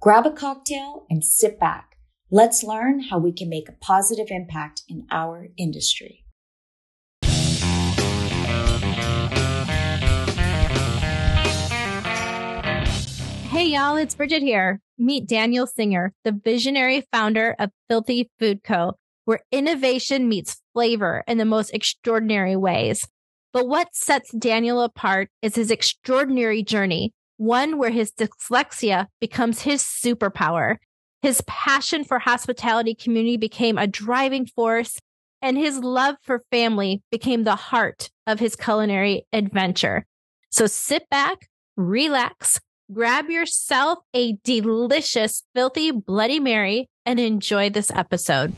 Grab a cocktail and sit back. Let's learn how we can make a positive impact in our industry. Hey, y'all, it's Bridget here. Meet Daniel Singer, the visionary founder of Filthy Food Co where innovation meets flavor in the most extraordinary ways. But what sets Daniel apart is his extraordinary journey, one where his dyslexia becomes his superpower. His passion for hospitality community became a driving force, and his love for family became the heart of his culinary adventure. So sit back, relax, grab yourself a delicious, filthy Bloody Mary, and enjoy this episode.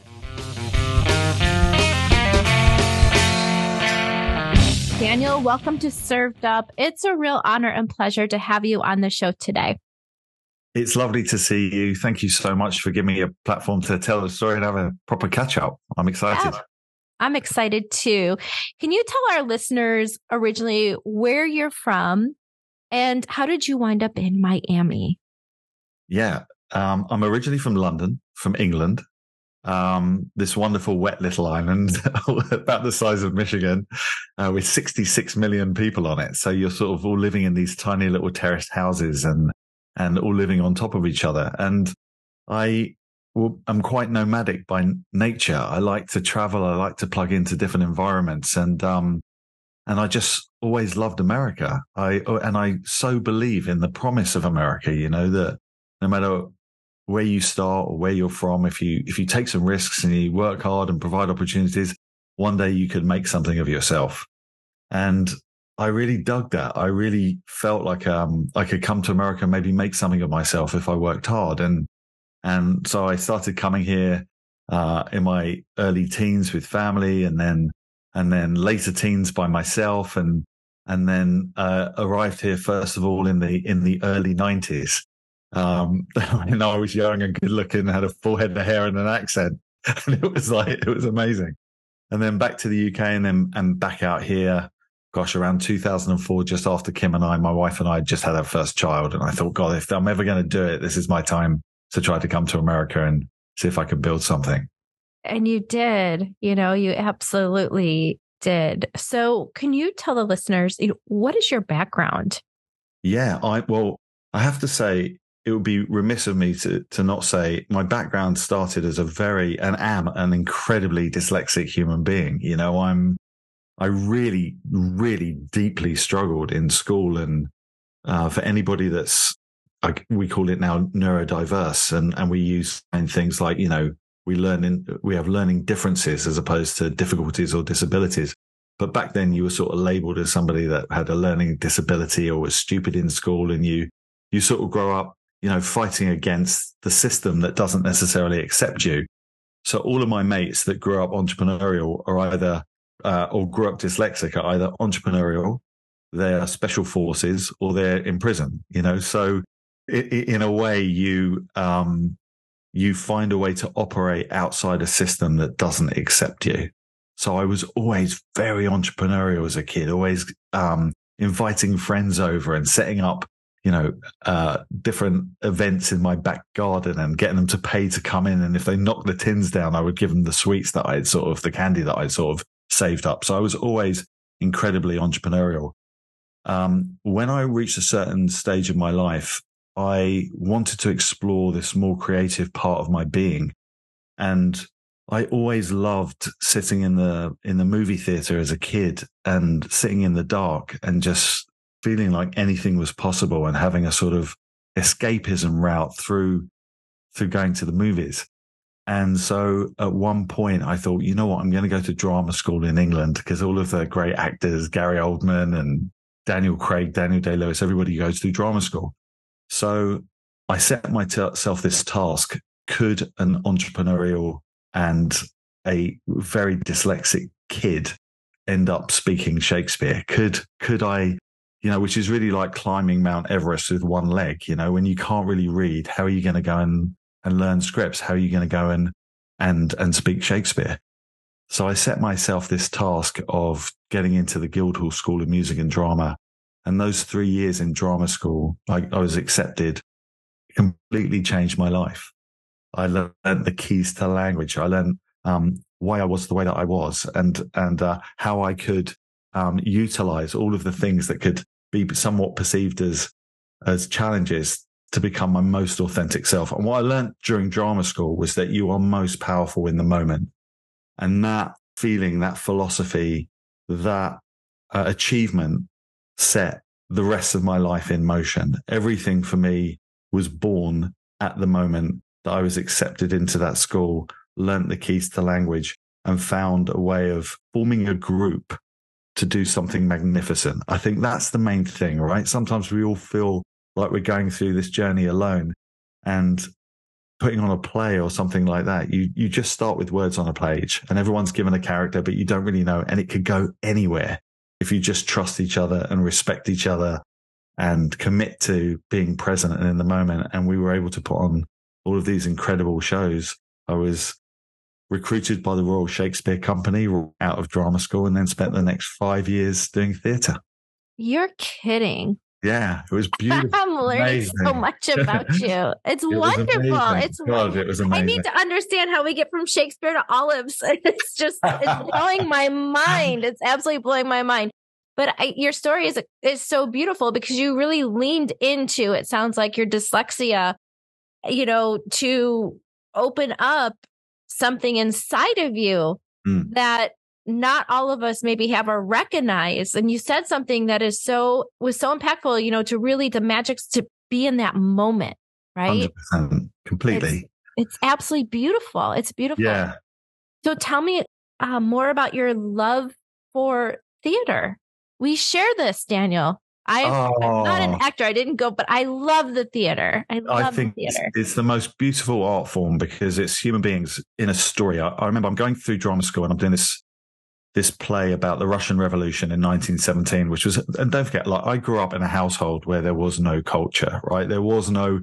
Daniel, welcome to Served Up. It's a real honor and pleasure to have you on the show today. It's lovely to see you. Thank you so much for giving me a platform to tell the story and have a proper catch up. I'm excited. Yeah, I'm excited too. Can you tell our listeners originally where you're from and how did you wind up in Miami? Yeah, um, I'm originally from London, from England um, this wonderful wet little island about the size of Michigan uh, with 66 million people on it. So you're sort of all living in these tiny little terraced houses and, and all living on top of each other. And I am quite nomadic by nature. I like to travel. I like to plug into different environments and, um, and I just always loved America. I, and I so believe in the promise of America, you know, that no matter where you start or where you're from, if you if you take some risks and you work hard and provide opportunities, one day you could make something of yourself. And I really dug that. I really felt like um, I could come to America and maybe make something of myself if I worked hard. And and so I started coming here uh, in my early teens with family, and then and then later teens by myself, and and then uh, arrived here first of all in the in the early nineties. Um, when I was young and good looking, had a full head of hair and an accent. And it was like, it was amazing. And then back to the UK and then, and back out here. Gosh, around 2004, just after Kim and I, my wife and I just had our first child. And I thought, God, if I'm ever going to do it, this is my time to try to come to America and see if I could build something. And you did, you know, you absolutely did. So can you tell the listeners, you know, what is your background? Yeah, I, well, I have to say, it would be remiss of me to to not say my background started as a very and am an incredibly dyslexic human being. You know, I'm I really, really deeply struggled in school, and uh, for anybody that's like we call it now neurodiverse, and and we use things like you know we learn in we have learning differences as opposed to difficulties or disabilities. But back then, you were sort of labeled as somebody that had a learning disability or was stupid in school, and you you sort of grow up you know, fighting against the system that doesn't necessarily accept you. So all of my mates that grew up entrepreneurial are either, uh, or grew up dyslexic are either entrepreneurial, they're special forces, or they're in prison, you know? So in a way, you, um, you find a way to operate outside a system that doesn't accept you. So I was always very entrepreneurial as a kid, always, um, inviting friends over and setting up you know, uh, different events in my back garden and getting them to pay to come in. And if they knocked the tins down, I would give them the sweets that I'd sort of, the candy that I'd sort of saved up. So I was always incredibly entrepreneurial. Um, when I reached a certain stage of my life, I wanted to explore this more creative part of my being. And I always loved sitting in the, in the movie theater as a kid and sitting in the dark and just feeling like anything was possible and having a sort of escapism route through through going to the movies. And so at one point I thought, you know what, I'm going to go to drama school in England because all of the great actors, Gary Oldman and Daniel Craig, Daniel Day Lewis, everybody goes to drama school. So I set myself this task. Could an entrepreneurial and a very dyslexic kid end up speaking Shakespeare? Could, could I, you know, which is really like climbing Mount Everest with one leg, you know, when you can't really read, how are you going to go and, and learn scripts? How are you going to go and, and, and speak Shakespeare? So I set myself this task of getting into the Guildhall School of Music and Drama. And those three years in drama school, I, I was accepted, completely changed my life. I learned the keys to language. I learned um, why I was the way that I was and, and uh, how I could um, utilize all of the things that could be somewhat perceived as, as challenges to become my most authentic self. And what I learned during drama school was that you are most powerful in the moment. And that feeling, that philosophy, that uh, achievement set the rest of my life in motion. Everything for me was born at the moment that I was accepted into that school, learnt the keys to language, and found a way of forming a group to do something magnificent. I think that's the main thing, right? Sometimes we all feel like we're going through this journey alone. And putting on a play or something like that, you you just start with words on a page and everyone's given a character, but you don't really know, and it could go anywhere if you just trust each other and respect each other and commit to being present and in the moment. And we were able to put on all of these incredible shows. I was recruited by the Royal Shakespeare Company out of drama school and then spent the next five years doing theatre. You're kidding. Yeah, it was beautiful. I'm learning amazing. so much about you. It's it wonderful. It's God, it was amazing. I need to understand how we get from Shakespeare to olives. It's just it's blowing my mind. It's absolutely blowing my mind. But I, your story is is so beautiful because you really leaned into. It sounds like your dyslexia, you know, to open up something inside of you mm. that not all of us maybe have or recognize. And you said something that is so, was so impactful, you know, to really the magics to be in that moment, right? 100%, completely. It's, it's absolutely beautiful. It's beautiful. Yeah. So tell me uh, more about your love for theater. We share this, Daniel. I, am oh. not an oh. actor. I didn't go, but I love the theater. I love I think the theater. It's the most beautiful art form because it's human beings in a story. I, I remember I'm going through drama school and I'm doing this this play about the Russian Revolution in 1917, which was, and don't forget, like I grew up in a household where there was no culture, right? There was no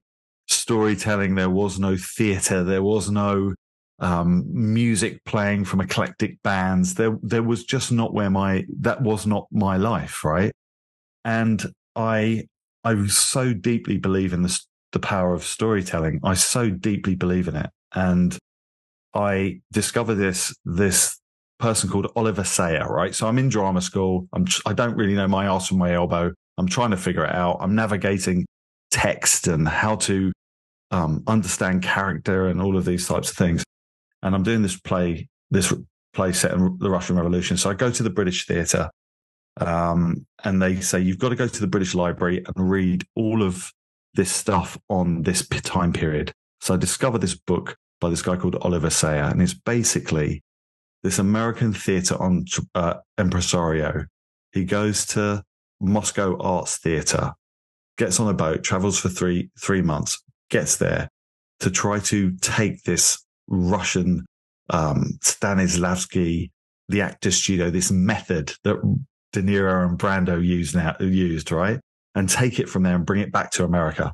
storytelling. There was no theater. There was no, um, music playing from eclectic bands. There, there was just not where my, that was not my life, right? And I, I so deeply believe in the, the power of storytelling. I so deeply believe in it. And I discovered this, this person called Oliver Sayler, right? So I'm in drama school. I'm, I don't really know my ass from my elbow. I'm trying to figure it out. I'm navigating text and how to um, understand character and all of these types of things. And I'm doing this play, this play set in the Russian Revolution. So I go to the British Theatre, um, and they say you've got to go to the British Library and read all of this stuff on this time period. So I this book by this guy called Oliver Sayler, and it's basically this American theater on uh, impresario. He goes to Moscow Arts Theater, gets on a boat, travels for three three months, gets there to try to take this Russian um, Stanislavski, the actor studio, this method that De Niro and Brando used now used right, and take it from there and bring it back to America.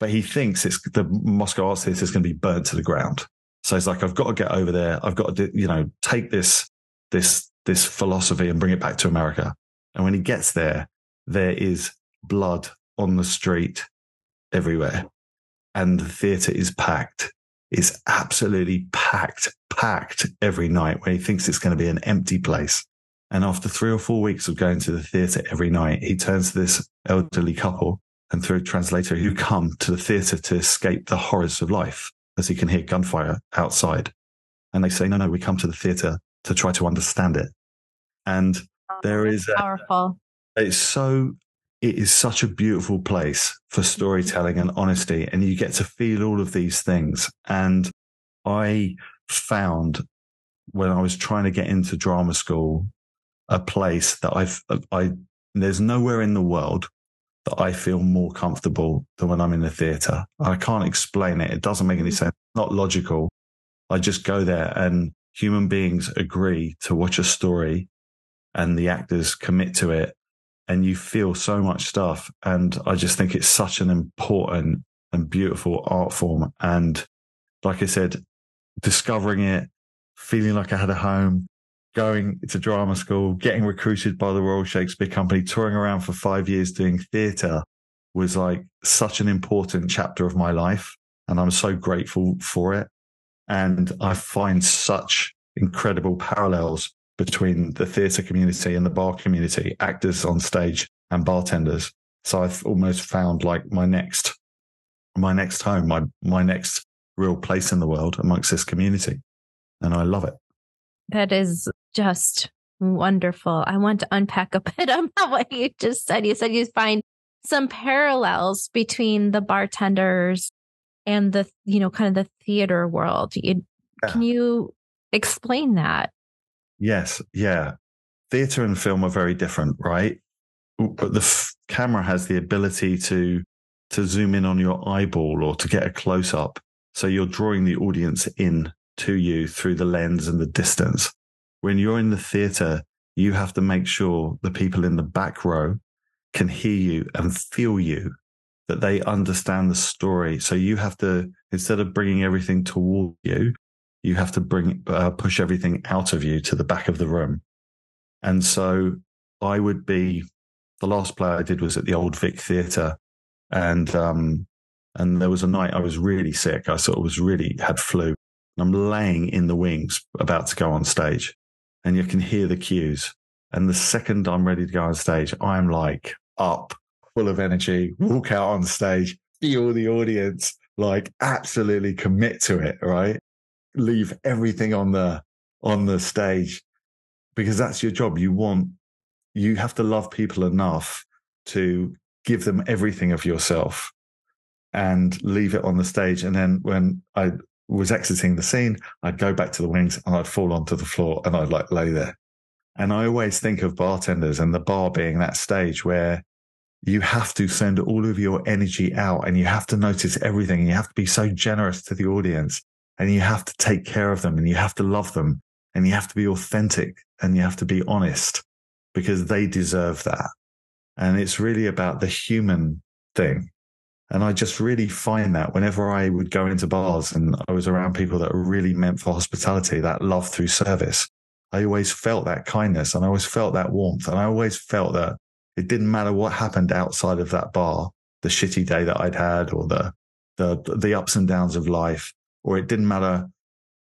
But he thinks it's the Moscow Arts Theater is going to be burnt to the ground. So it's like, I've got to get over there. I've got to, you know, take this, this, this philosophy and bring it back to America. And when he gets there, there is blood on the street everywhere. And the theater is packed. It's absolutely packed, packed every night when he thinks it's going to be an empty place. And after three or four weeks of going to the theater every night, he turns to this elderly couple and through a translator who come to the theater to escape the horrors of life as he can hear gunfire outside. And they say, no, no, we come to the theater to try to understand it. And oh, there is a, powerful. It's so, it is such a beautiful place for storytelling and honesty. And you get to feel all of these things. And I found when I was trying to get into drama school, a place that I've, I, there's nowhere in the world that I feel more comfortable than when I'm in the theater. I can't explain it. It doesn't make any mm. sense. Not logical. I just go there and human beings agree to watch a story and the actors commit to it and you feel so much stuff. And I just think it's such an important and beautiful art form. And like I said, discovering it, feeling like I had a home, going to drama school, getting recruited by the Royal Shakespeare Company, touring around for five years doing theatre was like such an important chapter of my life. And I'm so grateful for it. And I find such incredible parallels between the theatre community and the bar community, actors on stage and bartenders. So I've almost found like my next, my next home, my, my next real place in the world amongst this community. And I love it. That is just wonderful. I want to unpack a bit about what you just said. You said you find some parallels between the bartenders and the, you know, kind of the theater world. You, yeah. Can you explain that? Yes. Yeah. Theater and film are very different, right? But the f- camera has the ability to to zoom in on your eyeball or to get a close up. So you're drawing the audience in to you through the lens and the distance. When you're in the theater, you have to make sure the people in the back row can hear you and feel you, that they understand the story. So you have to, instead of bringing everything toward you, you have to bring, uh, push everything out of you to the back of the room. And so I would be, the last play I did was at the Old Vic Theatre. And, um, and there was a night I was really sick. I sort of was really had flu. I'm laying in the wings about to go on stage and you can hear the cues. And the second I'm ready to go on stage, I'm like up, full of energy, walk out on stage, feel the audience, like absolutely commit to it, right? Leave everything on the, on the stage because that's your job. You want, you have to love people enough to give them everything of yourself and leave it on the stage. And then when I was exiting the scene, I'd go back to the wings and I'd fall onto the floor and I'd like lay there. And I always think of bartenders and the bar being that stage where you have to send all of your energy out and you have to notice everything and you have to be so generous to the audience and you have to take care of them and you have to love them and you have to be authentic and you have to be honest because they deserve that. And it's really about the human thing and I just really find that whenever I would go into bars and I was around people that were really meant for hospitality, that love through service, I always felt that kindness and I always felt that warmth. And I always felt that it didn't matter what happened outside of that bar, the shitty day that I'd had or the, the, the ups and downs of life, or it didn't matter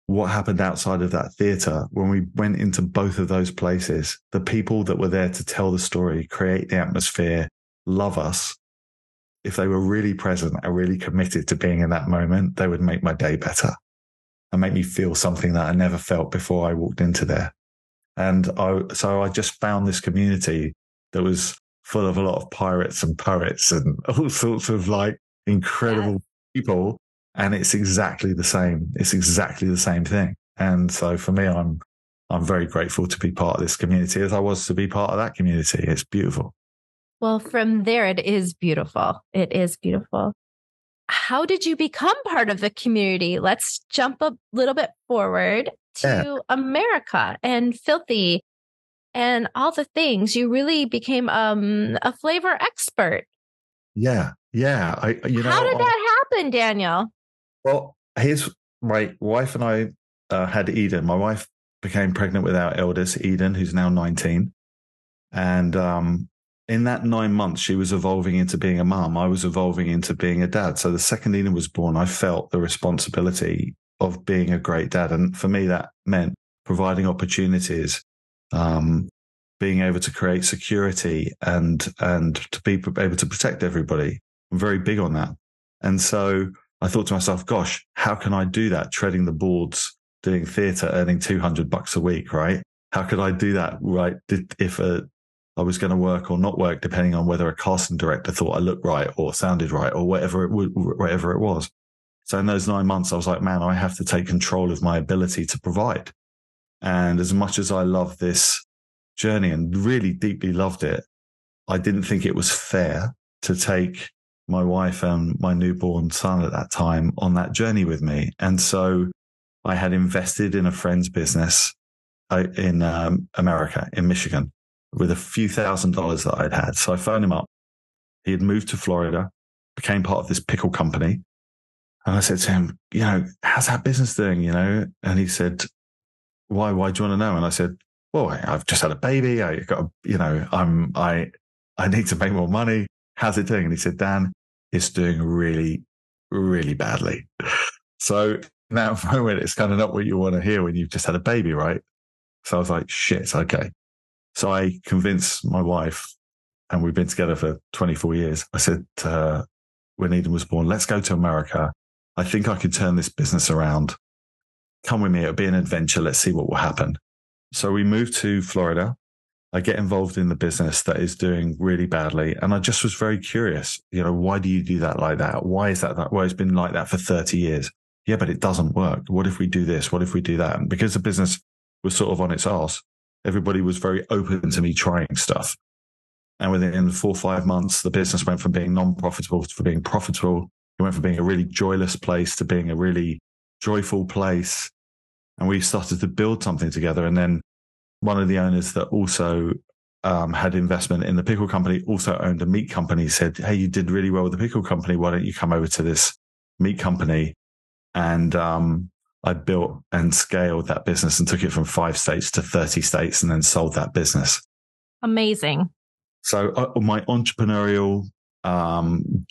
what happened outside of that theater. When we went into both of those places, the people that were there to tell the story, create the atmosphere, love us, if they were really present and really committed to being in that moment, they would make my day better and make me feel something that I never felt before I walked into there. And I, so I just found this community that was full of a lot of pirates and poets and all sorts of like incredible yeah. people. And it's exactly the same. It's exactly the same thing. And so for me, I'm, I'm very grateful to be part of this community as I was to be part of that community. It's beautiful. Well, from there, it is beautiful. It is beautiful. How did you become part of the community? Let's jump a little bit forward to yeah. America and Filthy and all the things. You really became um, a flavor expert. Yeah, yeah. I, you know, how did that happen, Daniel? Well, here's my wife and I uh, had Eden. My wife became pregnant with our eldest, Eden, who's now 19. And um, in that nine months, she was evolving into being a mum. I was evolving into being a dad. So the second Eden was born, I felt the responsibility of being a great dad. And for me, that meant providing opportunities, um, being able to create security and, and to be able to protect everybody. I'm very big on that. And so I thought to myself, gosh, how can I do that? Treading the boards, doing theatre, earning 200 bucks a week, right? How could I do that? Right. If a, I was going to work or not work, depending on whether a casting director thought I looked right or sounded right or whatever it whatever it was. So in those nine months, I was like, man, I have to take control of my ability to provide. And as much as I love this journey and really deeply loved it, I didn't think it was fair to take my wife and my newborn son at that time on that journey with me. And so I had invested in a friend's business uh, in um, America, in Michigan, with a few thousand dollars that I'd had. So I phoned him up. He had moved to Florida, became part of this pickle company. And I said to him, you know, how's that business doing? You know, and he said, why, why do you want to know? And I said, well, I've just had a baby. I got, a, you know, I'm, I, I need to make more money. How's it doing? And he said, Dan, it's doing really, really badly. So now moment, it's kind of not what you want to hear when you've just had a baby, right? So I was like, shit, okay. So I convinced my wife, and we've been together for 24 years. I said to her, when Eden was born, let's go to America. I think I can turn this business around. Come with me. It'll be an adventure. Let's see what will happen. So we moved to Florida. I get involved in the business that is doing really badly. And I just was very curious, you know, why do you do that like that? Why is that that? Well, it's been like that for 30 years. Yeah, but it doesn't work. What if we do this? What if we do that? And because the business was sort of on its ass, everybody was very open to me trying stuff. And within four or five months, the business went from being non-profitable to being profitable. It went from being a really joyless place to being a really joyful place. And we started to build something together. And then one of the owners that also um, had investment in the pickle company also owned a meat company said, Hey, you did really well with the pickle company. Why don't you come over to this meat company? And, um, I built and scaled that business and took it from five states to 30 states and then sold that business. Amazing. So uh, my entrepreneurial, um,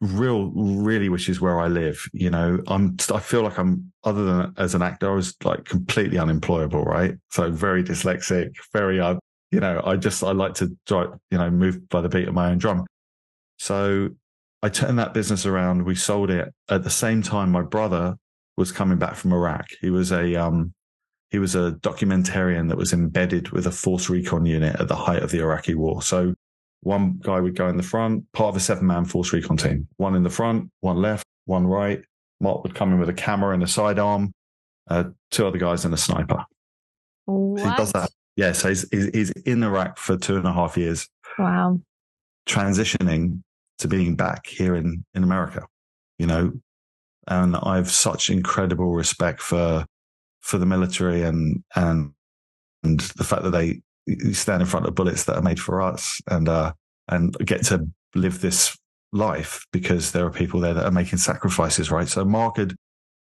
real, really, which is where I live, you know, I'm, I feel like I'm, other than as an actor, I was like completely unemployable, right? So very dyslexic, very, uh, you know, I just, I like to, drive, you know, move by the beat of my own drum. So I turned that business around. We sold it at the same time. My brother was coming back from Iraq. He was a, um, he was a documentarian that was embedded with a force recon unit at the height of the Iraqi war. So one guy would go in the front, part of a seven man force recon team, one in the front, one left, one right. Mark would come in with a camera and a sidearm, uh, two other guys and a sniper. What? he does that. Yeah. So he's, he's in Iraq for two and a half years. Wow. Transitioning to being back here in, in America, you know, and I've such incredible respect for for the military and and and the fact that they stand in front of bullets that are made for us and uh and get to live this life because there are people there that are making sacrifices right so mark had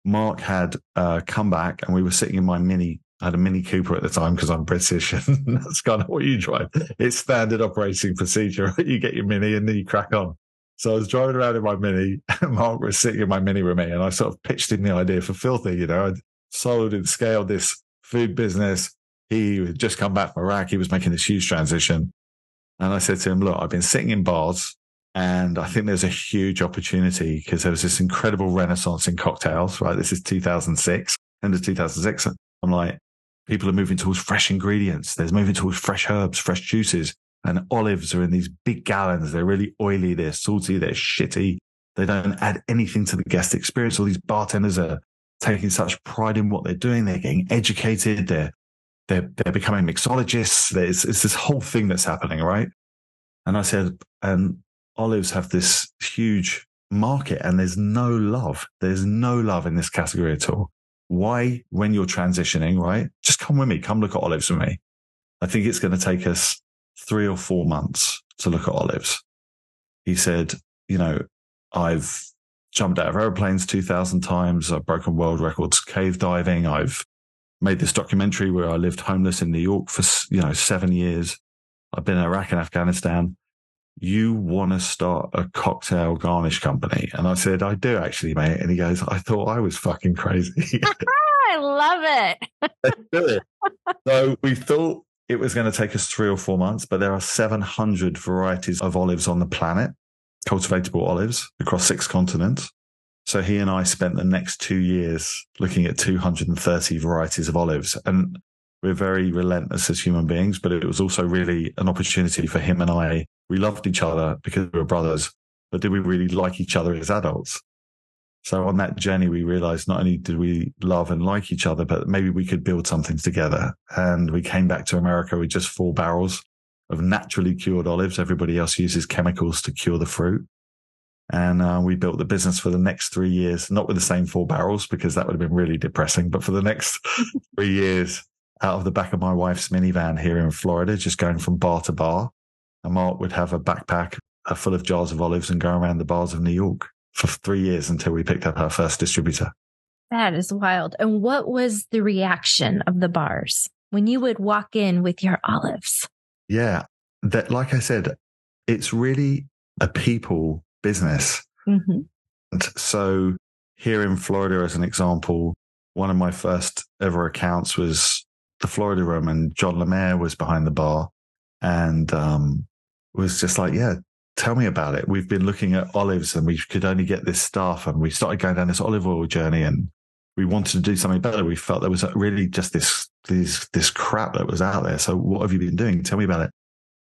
mark had uh come back and we were sitting in my mini I had a Mini Cooper at the time because I'm British and that's kind of what you drive. It's standard operating procedure. You get your Mini and then you crack on. So I was driving around in my Mini and Mark was sitting in my Mini with me and I sort of pitched him the idea for Filthy, you know, I'd sold and scaled this food business. He had just come back from Iraq. He was making this huge transition. And I said to him, look, I've been sitting in bars and I think there's a huge opportunity because there was this incredible renaissance in cocktails, right? This is 2006, end of 2006. I'm like, people are moving towards fresh ingredients. There's moving towards fresh herbs, fresh juices and olives are in these big gallons. They're really oily. They're salty. They're shitty. They don't add anything to the guest experience. All these bartenders are taking such pride in what they're doing. They're getting educated. They're, they're, they're becoming mixologists. There's, it's this whole thing that's happening, right? And I said, and olives have this huge market and there's no love. There's no love in this category at all. Why, when you're transitioning, right? Just come with me. Come look at olives with me. I think it's going to take us three or four months to look at olives. He said, you know, I've jumped out of airplanes 2000 times. I've broken world records cave diving. I've made this documentary where I lived homeless in New York for, you know, seven years. I've been in Iraq and Afghanistan. You want to start a cocktail garnish company? And I said, I do actually, mate. And he goes, I thought I was fucking crazy. I love it. so we thought it was going to take us three or four months, but there are 700 varieties of olives on the planet, cultivatable olives across six continents. So he and I spent the next two years looking at 230 varieties of olives. And we're very relentless as human beings, but it was also really an opportunity for him and I. We loved each other because we were brothers, but did we really like each other as adults? So on that journey, we realized not only did we love and like each other, but maybe we could build something together. And we came back to America with just four barrels of naturally cured olives. Everybody else uses chemicals to cure the fruit. And uh, we built the business for the next three years, not with the same four barrels because that would have been really depressing, but for the next three years out of the back of my wife's minivan here in Florida, just going from bar to bar. And Mark would have a backpack uh, full of jars of olives and go around the bars of New York for three years until we picked up our first distributor. That is wild. And what was the reaction of the bars when you would walk in with your olives? Yeah. That, like I said, it's really a people business. Mm-hmm. So here in Florida, as an example, one of my first ever accounts was the Florida room and John Lermayer was behind the bar and um, was just like, yeah, tell me about it. We've been looking at olives and we could only get this stuff. And we started going down this olive oil journey and we wanted to do something better. We felt there was really just this, this, this crap that was out there. So what have you been doing? Tell me about it.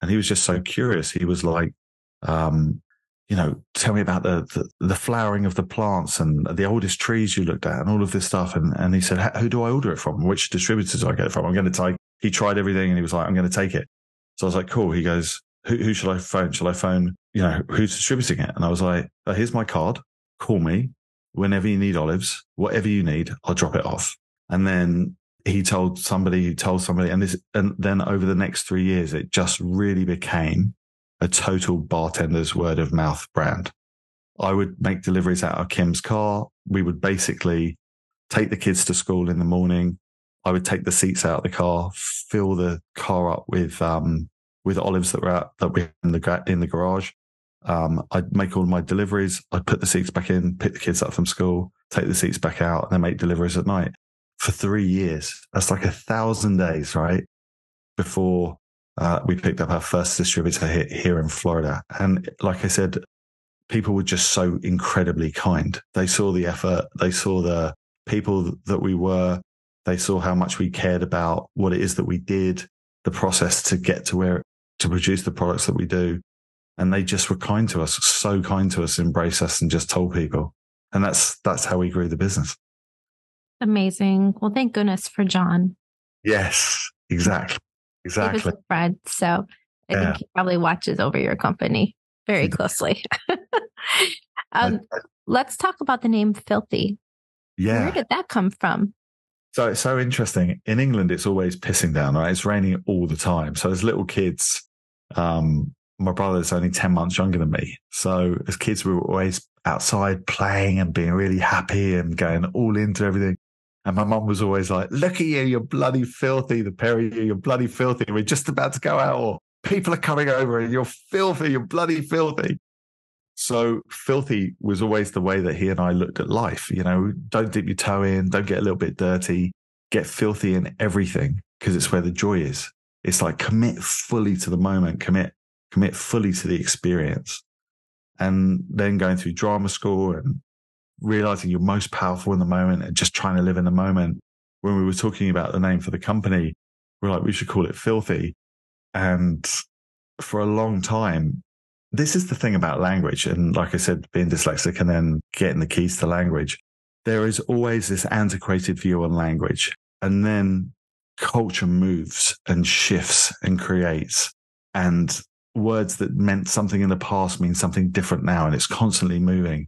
And he was just so curious. He was like, um, you know, tell me about the, the, the flowering of the plants and the oldest trees you looked at and all of this stuff. And and he said, who do I order it from? Which distributors do I get it from? I'm going to take. He tried everything and he was like, I'm going to take it. So I was like, cool. He goes, who, who should I phone? Shall I phone? You know, who's distributing it? And I was like, oh, here's my card. Call me whenever you need olives, whatever you need, I'll drop it off. And then he told somebody, he told somebody, and this, and then over the next three years, it just really became a total bartender's word of mouth brand. I would make deliveries out of Kim's car. We would basically take the kids to school in the morning. I would take the seats out of the car, fill the car up with um, with olives that were out, that were in the in the garage. Um, I'd make all my deliveries. I'd put the seats back in, pick the kids up from school, take the seats back out, and then make deliveries at night for three years. That's like a thousand days, right? Before uh, we picked up our first distributor here, here in Florida. And like I said, people were just so incredibly kind. They saw the effort, they saw the people that we were, they saw how much we cared about what it is that we did, the process to get to where to produce the products that we do. And they just were kind to us, so kind to us, embrace us and just told people. And that's that's how we grew the business. Amazing. Well, thank goodness for John. Yes, exactly. Exactly. He was a friend. So I yeah. think he probably watches over your company very closely. um, let's talk about the name Filthy. Yeah. Where did that come from? So it's so interesting. In England, it's always pissing down, right? It's raining all the time. So as little kids, um, my brother's only 10 months younger than me. So as kids, we were always outside playing and being really happy and going all into everything. And my mum was always like, look at you, you're bloody filthy. The pair of you, you're bloody filthy. We're just about to go out or people are coming over and you're filthy, you're bloody filthy. So filthy was always the way that he and I looked at life. You know, don't dip your toe in, don't get a little bit dirty, get filthy in everything because it's where the joy is. It's like commit fully to the moment, commit, commit fully to the experience. And then going through drama school and realizing you're most powerful in the moment and just trying to live in the moment. When we were talking about the name for the company, we are like, we should call it filthy. And for a long time, this is the thing about language. And like I said, being dyslexic and then getting the keys to language, there is always this antiquated view on language. And then culture moves and shifts and creates and words that meant something in the past mean something different now. And it's constantly moving.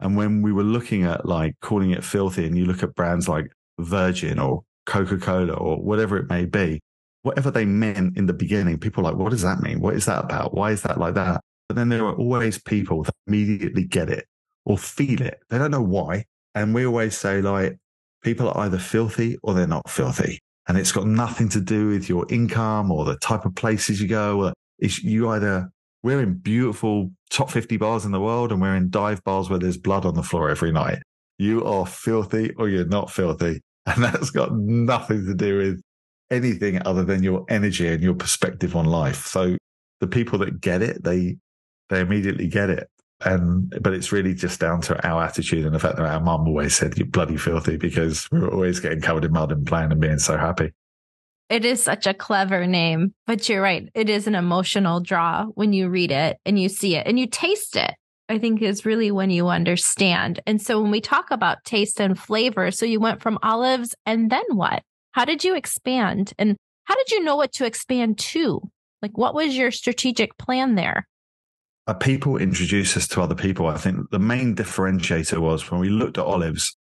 And when we were looking at like calling it filthy and you look at brands like Virgin or Coca Cola or whatever it may be, whatever they meant in the beginning, people like, what does that mean? What is that about? Why is that like that? But then there are always people that immediately get it or feel it. They don't know why. And we always say like, people are either filthy or they're not filthy. And it's got nothing to do with your income or the type of places you go. It's you either we're in beautiful top 50 bars in the world and we're in dive bars where there's blood on the floor every night. You are filthy or you're not filthy. And that's got nothing to do with anything other than your energy and your perspective on life. So the people that get it, they, they immediately get it. And, but it's really just down to our attitude and the fact that our mum always said, you're bloody filthy because we were always getting covered in mud and playing and being so happy. It is such a clever name, but you're right. It is an emotional draw when you read it and you see it and you taste it. I think is really when you understand. And so when we talk about taste and flavor, so you went from olives and then what? How did you expand? And how did you know what to expand to? Like, what was your strategic plan there? People introduce us to other people. I think the main differentiator was when we looked at olives,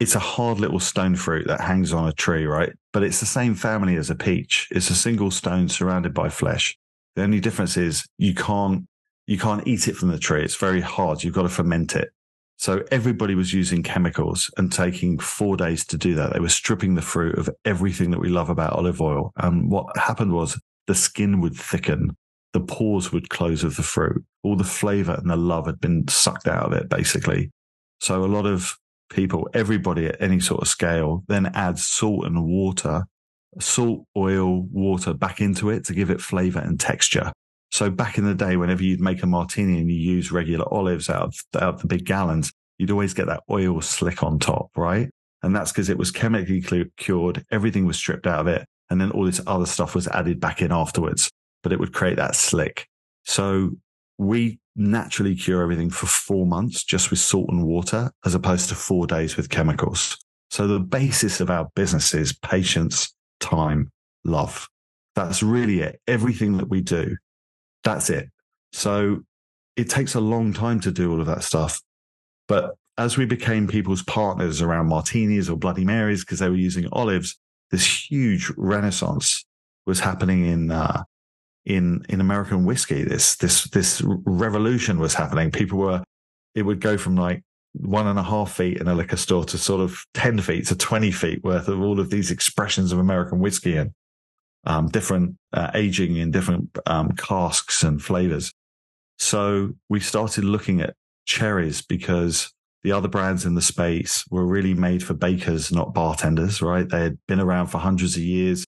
it's a hard little stone fruit that hangs on a tree, right? But it's the same family as a peach. It's a single stone surrounded by flesh. The only difference is you can't you can't eat it from the tree. It's very hard. You've got to ferment it. So everybody was using chemicals and taking four days to do that. They were stripping the fruit of everything that we love about olive oil. And what happened was the skin would thicken, the pores would close of the fruit. All the flavor and the love had been sucked out of it, basically. So a lot of people, everybody at any sort of scale, then adds salt and water, salt, oil, water back into it to give it flavor and texture. So back in the day, whenever you'd make a martini and you use regular olives out of, out of the big gallons, you'd always get that oil slick on top, right? And that's because it was chemically cured. Everything was stripped out of it. And then all this other stuff was added back in afterwards, but it would create that slick. So we naturally cure everything for four months just with salt and water, as opposed to four days with chemicals. So the basis of our business is patience, time, love. That's really it. Everything that we do, that's it. So it takes a long time to do all of that stuff. But as we became people's partners around martinis or Bloody Marys, because they were using olives, this huge renaissance was happening in uh, in in American whiskey. This this this revolution was happening. People were it would go from like one and a half feet in a liquor store to sort of ten feet to twenty feet worth of all of these expressions of American whiskey and um, different uh, aging in different um, casks and flavors. So we started looking at cherries because the other brands in the space were really made for bakers, not bartenders, right? They had been around for hundreds of years.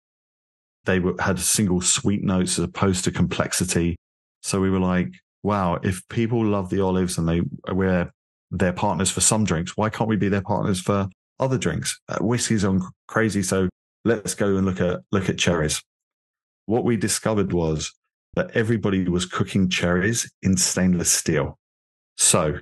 They were, had single sweet notes as opposed to complexity. So we were like, wow, if people love the olives and they we're their partners for some drinks, why can't we be their partners for other drinks? Uh, whiskey's on crazy. So let's go and look at, look at cherries. What we discovered was that everybody was cooking cherries in stainless steel. So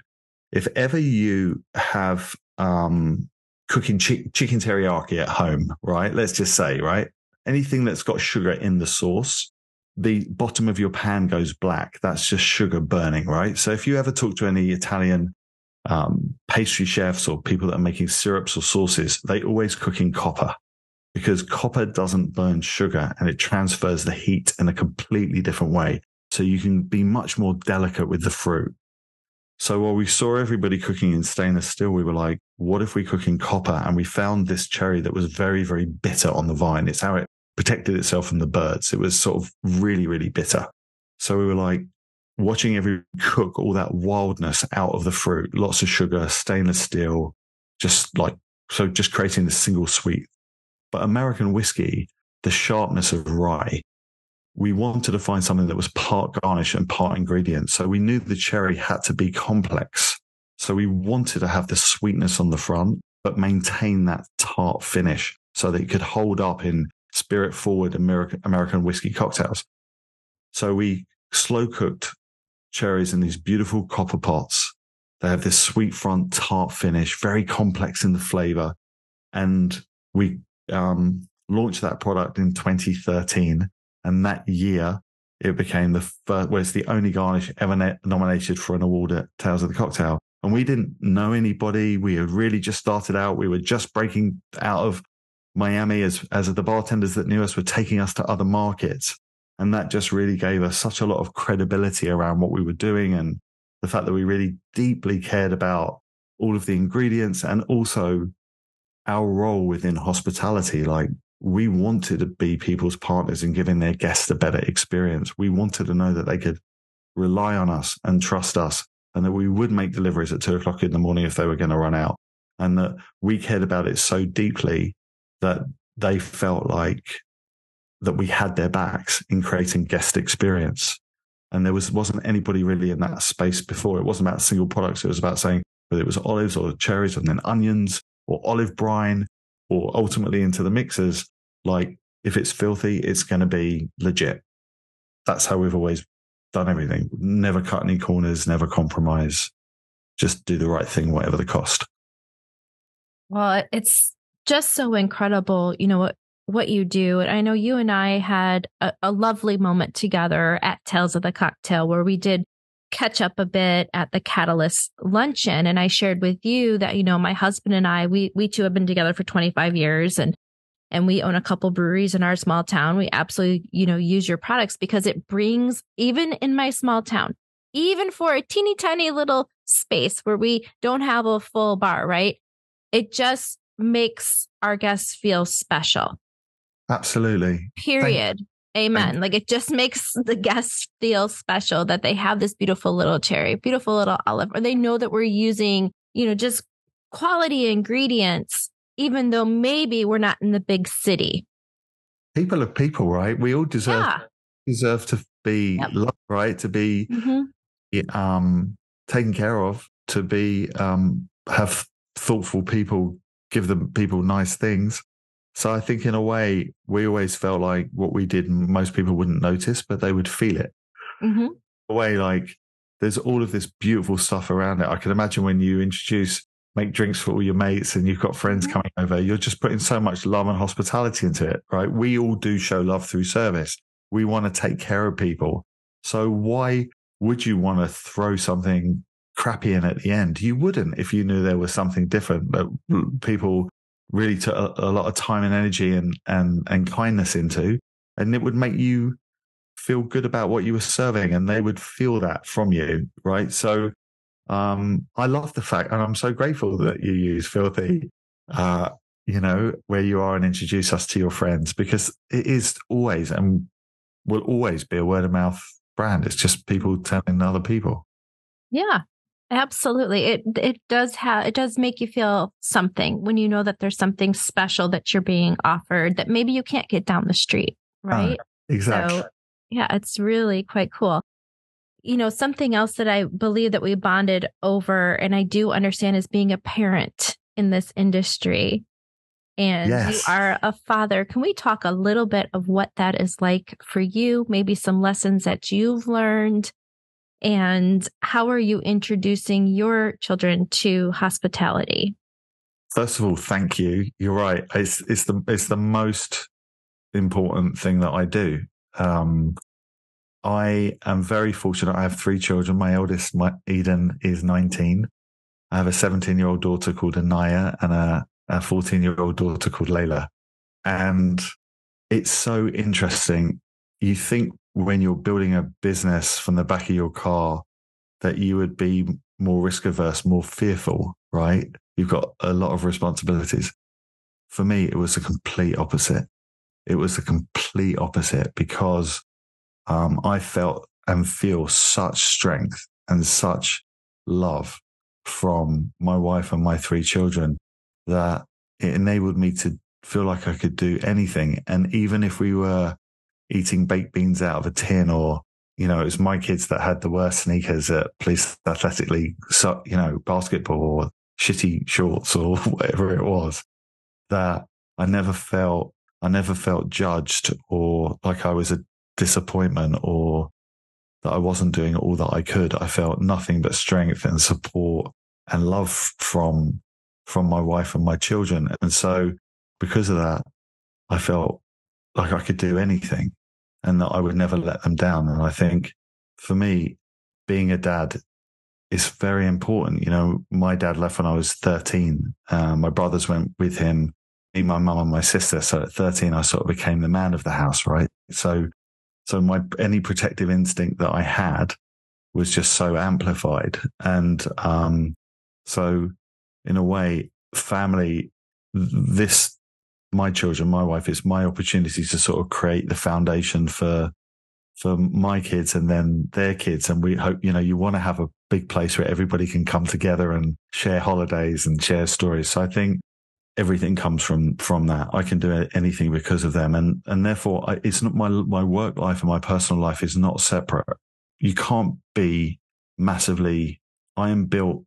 if ever you have um, cooking chi- chicken teriyaki at home, right? Let's just say, right? Anything that's got sugar in the sauce, the bottom of your pan goes black. That's just sugar burning, right? So if you ever talk to any Italian um, pastry chefs or people that are making syrups or sauces, they always cook in copper because copper doesn't burn sugar and it transfers the heat in a completely different way. So you can be much more delicate with the fruit. So while we saw everybody cooking in stainless steel, we were like, what if we cook in copper? And we found this cherry that was very, very bitter on the vine. It's how it protected itself from the birds. It was sort of really, really bitter. So we were like watching every cook all that wildness out of the fruit, lots of sugar, stainless steel, just like, so just creating this single sweet. But American whiskey, the sharpness of rye, we wanted to find something that was part garnish and part ingredient. So we knew the cherry had to be complex. So we wanted to have the sweetness on the front, but maintain that tart finish so that it could hold up in spirit forward American, American whiskey cocktails. So we slow cooked cherries in these beautiful copper pots. They have this sweet front tart finish, very complex in the flavor. And we um, launched that product in 2013 and that year, it became the first, well, it's the only garnish ever nominated for an award at Tales of the Cocktail. And we didn't know anybody. We had really just started out. We were just breaking out of Miami as, as the bartenders that knew us were taking us to other markets. And that just really gave us such a lot of credibility around what we were doing and the fact that we really deeply cared about all of the ingredients and also our role within hospitality. Like we wanted to be people's partners in giving their guests a better experience. We wanted to know that they could rely on us and trust us and that we would make deliveries at two o'clock in the morning if they were going to run out and that we cared about it so deeply that they felt like that we had their backs in creating guest experience. And there was, wasn't anybody really in that space before. It wasn't about single products. It was about saying whether it was olives or cherries and then onions or olive brine or ultimately into the mixers, like if it's filthy, it's going to be legit. That's how we've always done everything. Never cut any corners, never compromise. Just do the right thing, whatever the cost. Well, it's just so incredible. You know, what what you do. And I know you and I had a, a lovely moment together at Tales of the Cocktail where we did catch up a bit at the Catalyst luncheon. And I shared with you that, you know, my husband and I, we, we two have been together for 25 years and, and we own a couple breweries in our small town. We absolutely, you know, use your products because it brings, even in my small town, even for a teeny tiny little space where we don't have a full bar, right? It just makes our guests feel special. Absolutely. Period. Thank- Amen. Like it just makes the guests feel special that they have this beautiful little cherry, beautiful little olive, or they know that we're using, you know, just quality ingredients, even though maybe we're not in the big city. People are people, right? We all deserve yeah. deserve to be yep. loved, right? To be mm-hmm. um taken care of, to be um have thoughtful people give them people nice things. So I think in a way, we always felt like what we did, most people wouldn't notice, but they would feel it. Mm-hmm. A way like there's all of this beautiful stuff around it. I can imagine when you introduce, make drinks for all your mates and you've got friends mm-hmm. coming over, you're just putting so much love and hospitality into it, right? We all do show love through service. We want to take care of people. So why would you want to throw something crappy in at the end. You wouldn't if you knew there was something different that people really took a, a, lot of time and energy and, and, and kindness into. And it would make you feel good about what you were serving and they would feel that from you. Right. So, um, I love the fact, and I'm so grateful that you use filthy, uh, you know, where you are and introduce us to your friends because it is always and will always be a word of mouth brand. It's just people telling other people. Yeah. Absolutely. It it does have it does make you feel something when you know that there's something special that you're being offered that maybe you can't get down the street, uh, right? Uh, exactly. So, yeah, it's really quite cool. You know, something else that I believe that we bonded over and I do understand is being a parent in this industry. And yes. you are a father. Can we talk a little bit of what that is like for you? Maybe some lessons that you've learned and how are you introducing your children to hospitality? First of all, thank you. You're right. It's it's the it's the most important thing that I do. Um, I am very fortunate. I have three children. My eldest, my Eden, is 19. I have a 17 year old daughter called Anaya and a 14 year old daughter called Layla. And it's so interesting. You think when you're building a business from the back of your car that you would be more risk averse, more fearful, right? You've got a lot of responsibilities. For me, it was the complete opposite. It was the complete opposite because um, I felt and feel such strength and such love from my wife and my three children that it enabled me to feel like I could do anything. And even if we were eating baked beans out of a tin or you know, it was my kids that had the worst sneakers at police athletic league, so, you know, basketball or shitty shorts or whatever it was that I never felt, I never felt judged or like I was a disappointment or that I wasn't doing all that I could. I felt nothing but strength and support and love from, from my wife and my children. And so because of that, I felt like I could do anything and that I would never let them down. And I think for me, being a dad is very important. You know, my dad left when I was 13. Uh, my brothers went with him, me, my mum and my sister. So at 13, I sort of became the man of the house, right? So, so my, any protective instinct that I had was just so amplified. And, um, so in a way, family, this my children, my wife, it's my opportunity to sort of create the foundation for for my kids and then their kids. And we hope, you know, you want to have a big place where everybody can come together and share holidays and share stories. So I think everything comes from from that. I can do anything because of them, and and therefore I, it's not my my work life and my personal life is not separate. You can't be massively. I am built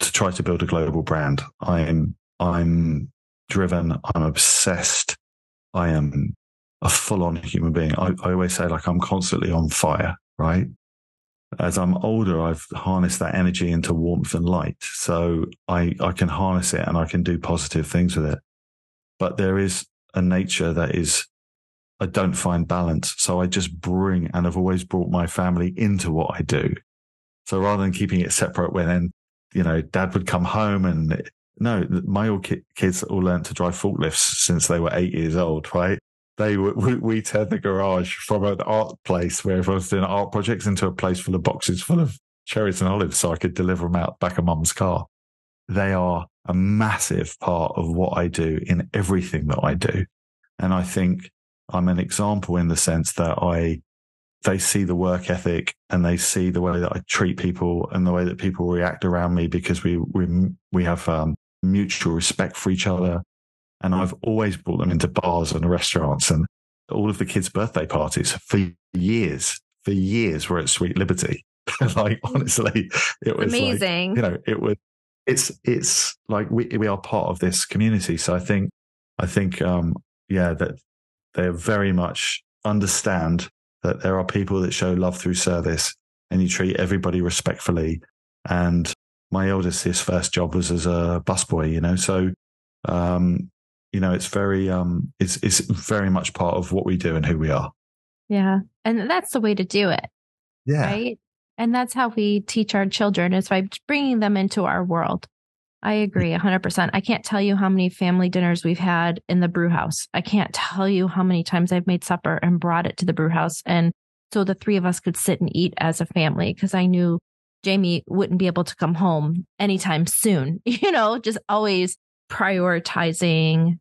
to try to build a global brand. I am I'm driven. I'm obsessed. I am a full on human being. I, I always say, like, I'm constantly on fire, right? As I'm older, I've harnessed that energy into warmth and light. So I, I can harness it and I can do positive things with it. But there is a nature that is, I don't find balance. So I just bring and I've always brought my family into what I do. So rather than keeping it separate when then, you know, dad would come home and no, my old ki- kids all learned to drive forklifts since they were eight years old, right? They we, we turned the garage from an art place where everyone's doing art projects into a place full of boxes full of cherries and olives so I could deliver them out back of mum's car. They are a massive part of what I do in everything that I do. And I think I'm an example in the sense that I, they see the work ethic and they see the way that I treat people and the way that people react around me because we, we, we have, um, mutual respect for each other. And I've always brought them into bars and restaurants and all of the kids' birthday parties for years, for years were at Sweet Liberty. like honestly, it was amazing. Like, you know, it was it's it's like we we are part of this community. So I think I think um yeah that they very much understand that there are people that show love through service and you treat everybody respectfully and my eldest, his first job was as a busboy, you know, so, um, you know, it's very, um, it's, it's very much part of what we do and who we are. Yeah. And that's the way to do it. Yeah. Right. And that's how we teach our children is by bringing them into our world. I agree 100%. I can't tell you how many family dinners we've had in the brew house. I can't tell you how many times I've made supper and brought it to the brew house. And so the three of us could sit and eat as a family because I knew Jamie wouldn't be able to come home anytime soon. You know, just always prioritizing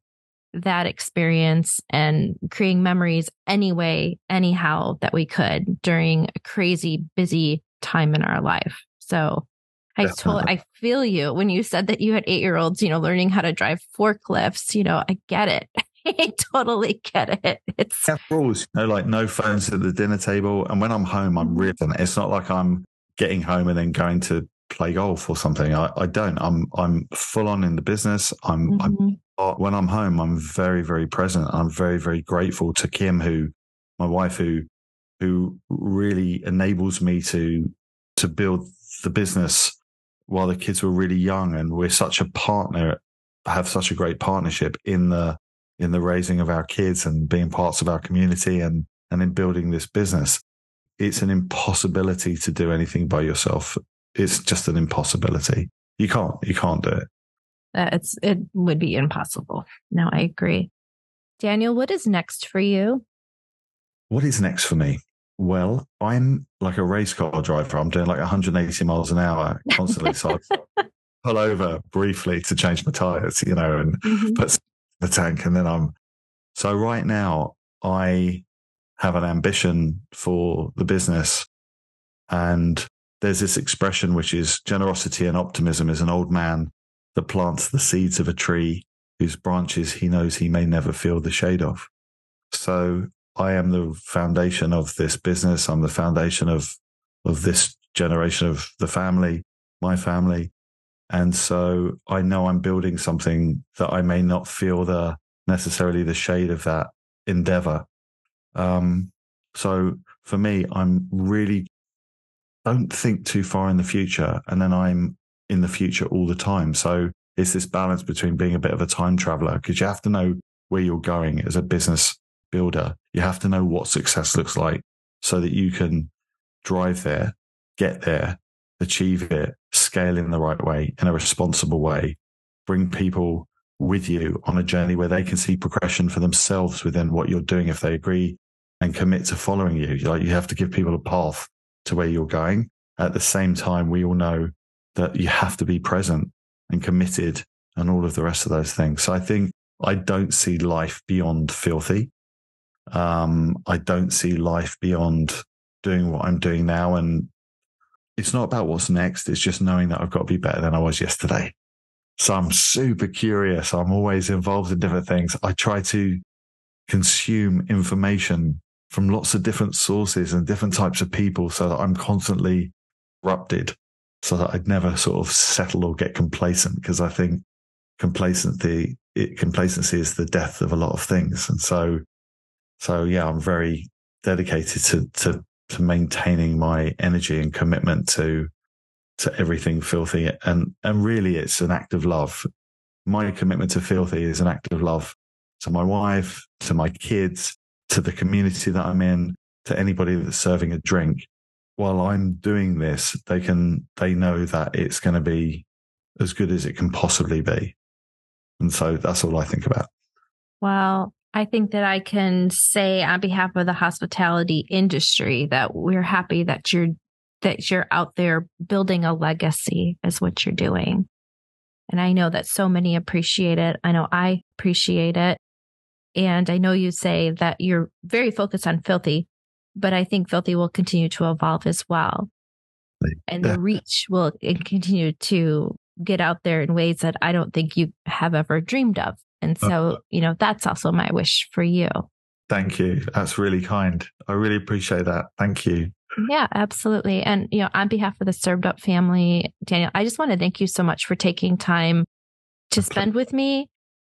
that experience and creating memories anyway, anyhow that we could during a crazy busy time in our life. So I totally, I feel you when you said that you had eight year olds, you know, learning how to drive forklifts. You know, I get it. I totally get it. It's yeah, rules, you know, like no phones at the dinner table. And when I'm home, I'm mm-hmm. ripping. It's not like I'm getting home and then going to play golf or something. I, I don't. I'm I'm full on in the business. I'm, mm-hmm. I'm when I'm home, I'm very very present. I'm very very grateful to Kim, who my wife, who who really enables me to to build the business while the kids were really young, and we're such a partner, have such a great partnership in the in the raising of our kids and being parts of our community and and in building this business it's an impossibility to do anything by yourself. It's just an impossibility. You can't, you can't do it. Uh, it's, it would be impossible. No, I agree. Daniel, what is next for you? What is next for me? Well, I'm like a race car driver. I'm doing like 180 miles an hour constantly. so I pull over briefly to change my tires, you know, and mm-hmm. put the tank. And then I'm, so right now I have an ambition for the business. And there's this expression, which is generosity and optimism is an old man that plants the seeds of a tree whose branches he knows he may never feel the shade of. So I am the foundation of this business. I'm the foundation of, of this generation of the family, my family. And so I know I'm building something that I may not feel the necessarily the shade of that endeavor um, so for me, I'm really don't think too far in the future, and then I'm in the future all the time. So it's this balance between being a bit of a time traveler because you have to know where you're going as a business builder. You have to know what success looks like so that you can drive there, get there, achieve it, scale in the right way, in a responsible way, bring people with you on a journey where they can see progression for themselves within what you're doing if they agree and commit to following you. Like you have to give people a path to where you're going. At the same time, we all know that you have to be present and committed and all of the rest of those things. So I think I don't see life beyond filthy. Um, I don't see life beyond doing what I'm doing now. And it's not about what's next. It's just knowing that I've got to be better than I was yesterday. So I'm super curious. I'm always involved in different things. I try to consume information from lots of different sources and different types of people so that I'm constantly erupted so that I'd never sort of settle or get complacent because I think complacency, it, complacency is the death of a lot of things. And so, so yeah, I'm very dedicated to, to, to maintaining my energy and commitment to, to everything filthy. And, and really it's an act of love. My commitment to filthy is an act of love to my wife, to my kids, to the community that I'm in, to anybody that's serving a drink. While I'm doing this, they can, they know that it's going to be as good as it can possibly be. And so that's all I think about. Well, I think that I can say on behalf of the hospitality industry that we're happy that you're that you're out there building a legacy is what you're doing. And I know that so many appreciate it. I know I appreciate it. And I know you say that you're very focused on filthy, but I think filthy will continue to evolve as well. And the reach will continue to get out there in ways that I don't think you have ever dreamed of. And so, uh, you know, that's also my wish for you. Thank you. That's really kind. I really appreciate that. Thank you. Yeah, absolutely. And, you know, on behalf of the Served Up family, Daniel, I just want to thank you so much for taking time to spend with me.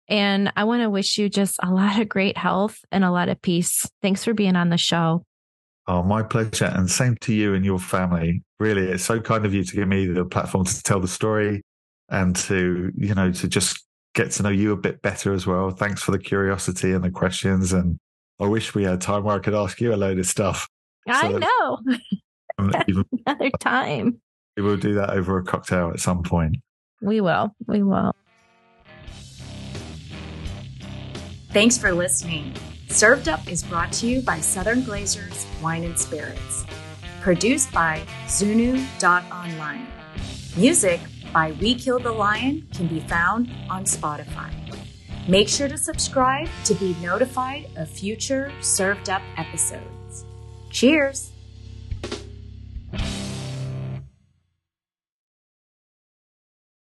And I want to wish you just a lot of great health and a lot of peace. Thanks for being on the show. Oh, my pleasure. And same to you and your family. Really, it's so kind of you to give me the platform to tell the story and to, you know, to just get to know you a bit better as well. Thanks for the curiosity and the questions. And I wish we had time where I could ask you a load of stuff. I so know. even, Another time. We will do that over a cocktail at some point. We will. We will. Thanks for listening. Served Up is brought to you by Southern Glazers Wine and Spirits. Produced by Zunu.online. Music by We Killed the Lion can be found on Spotify. Make sure to subscribe to be notified of future Served Up episodes. Cheers!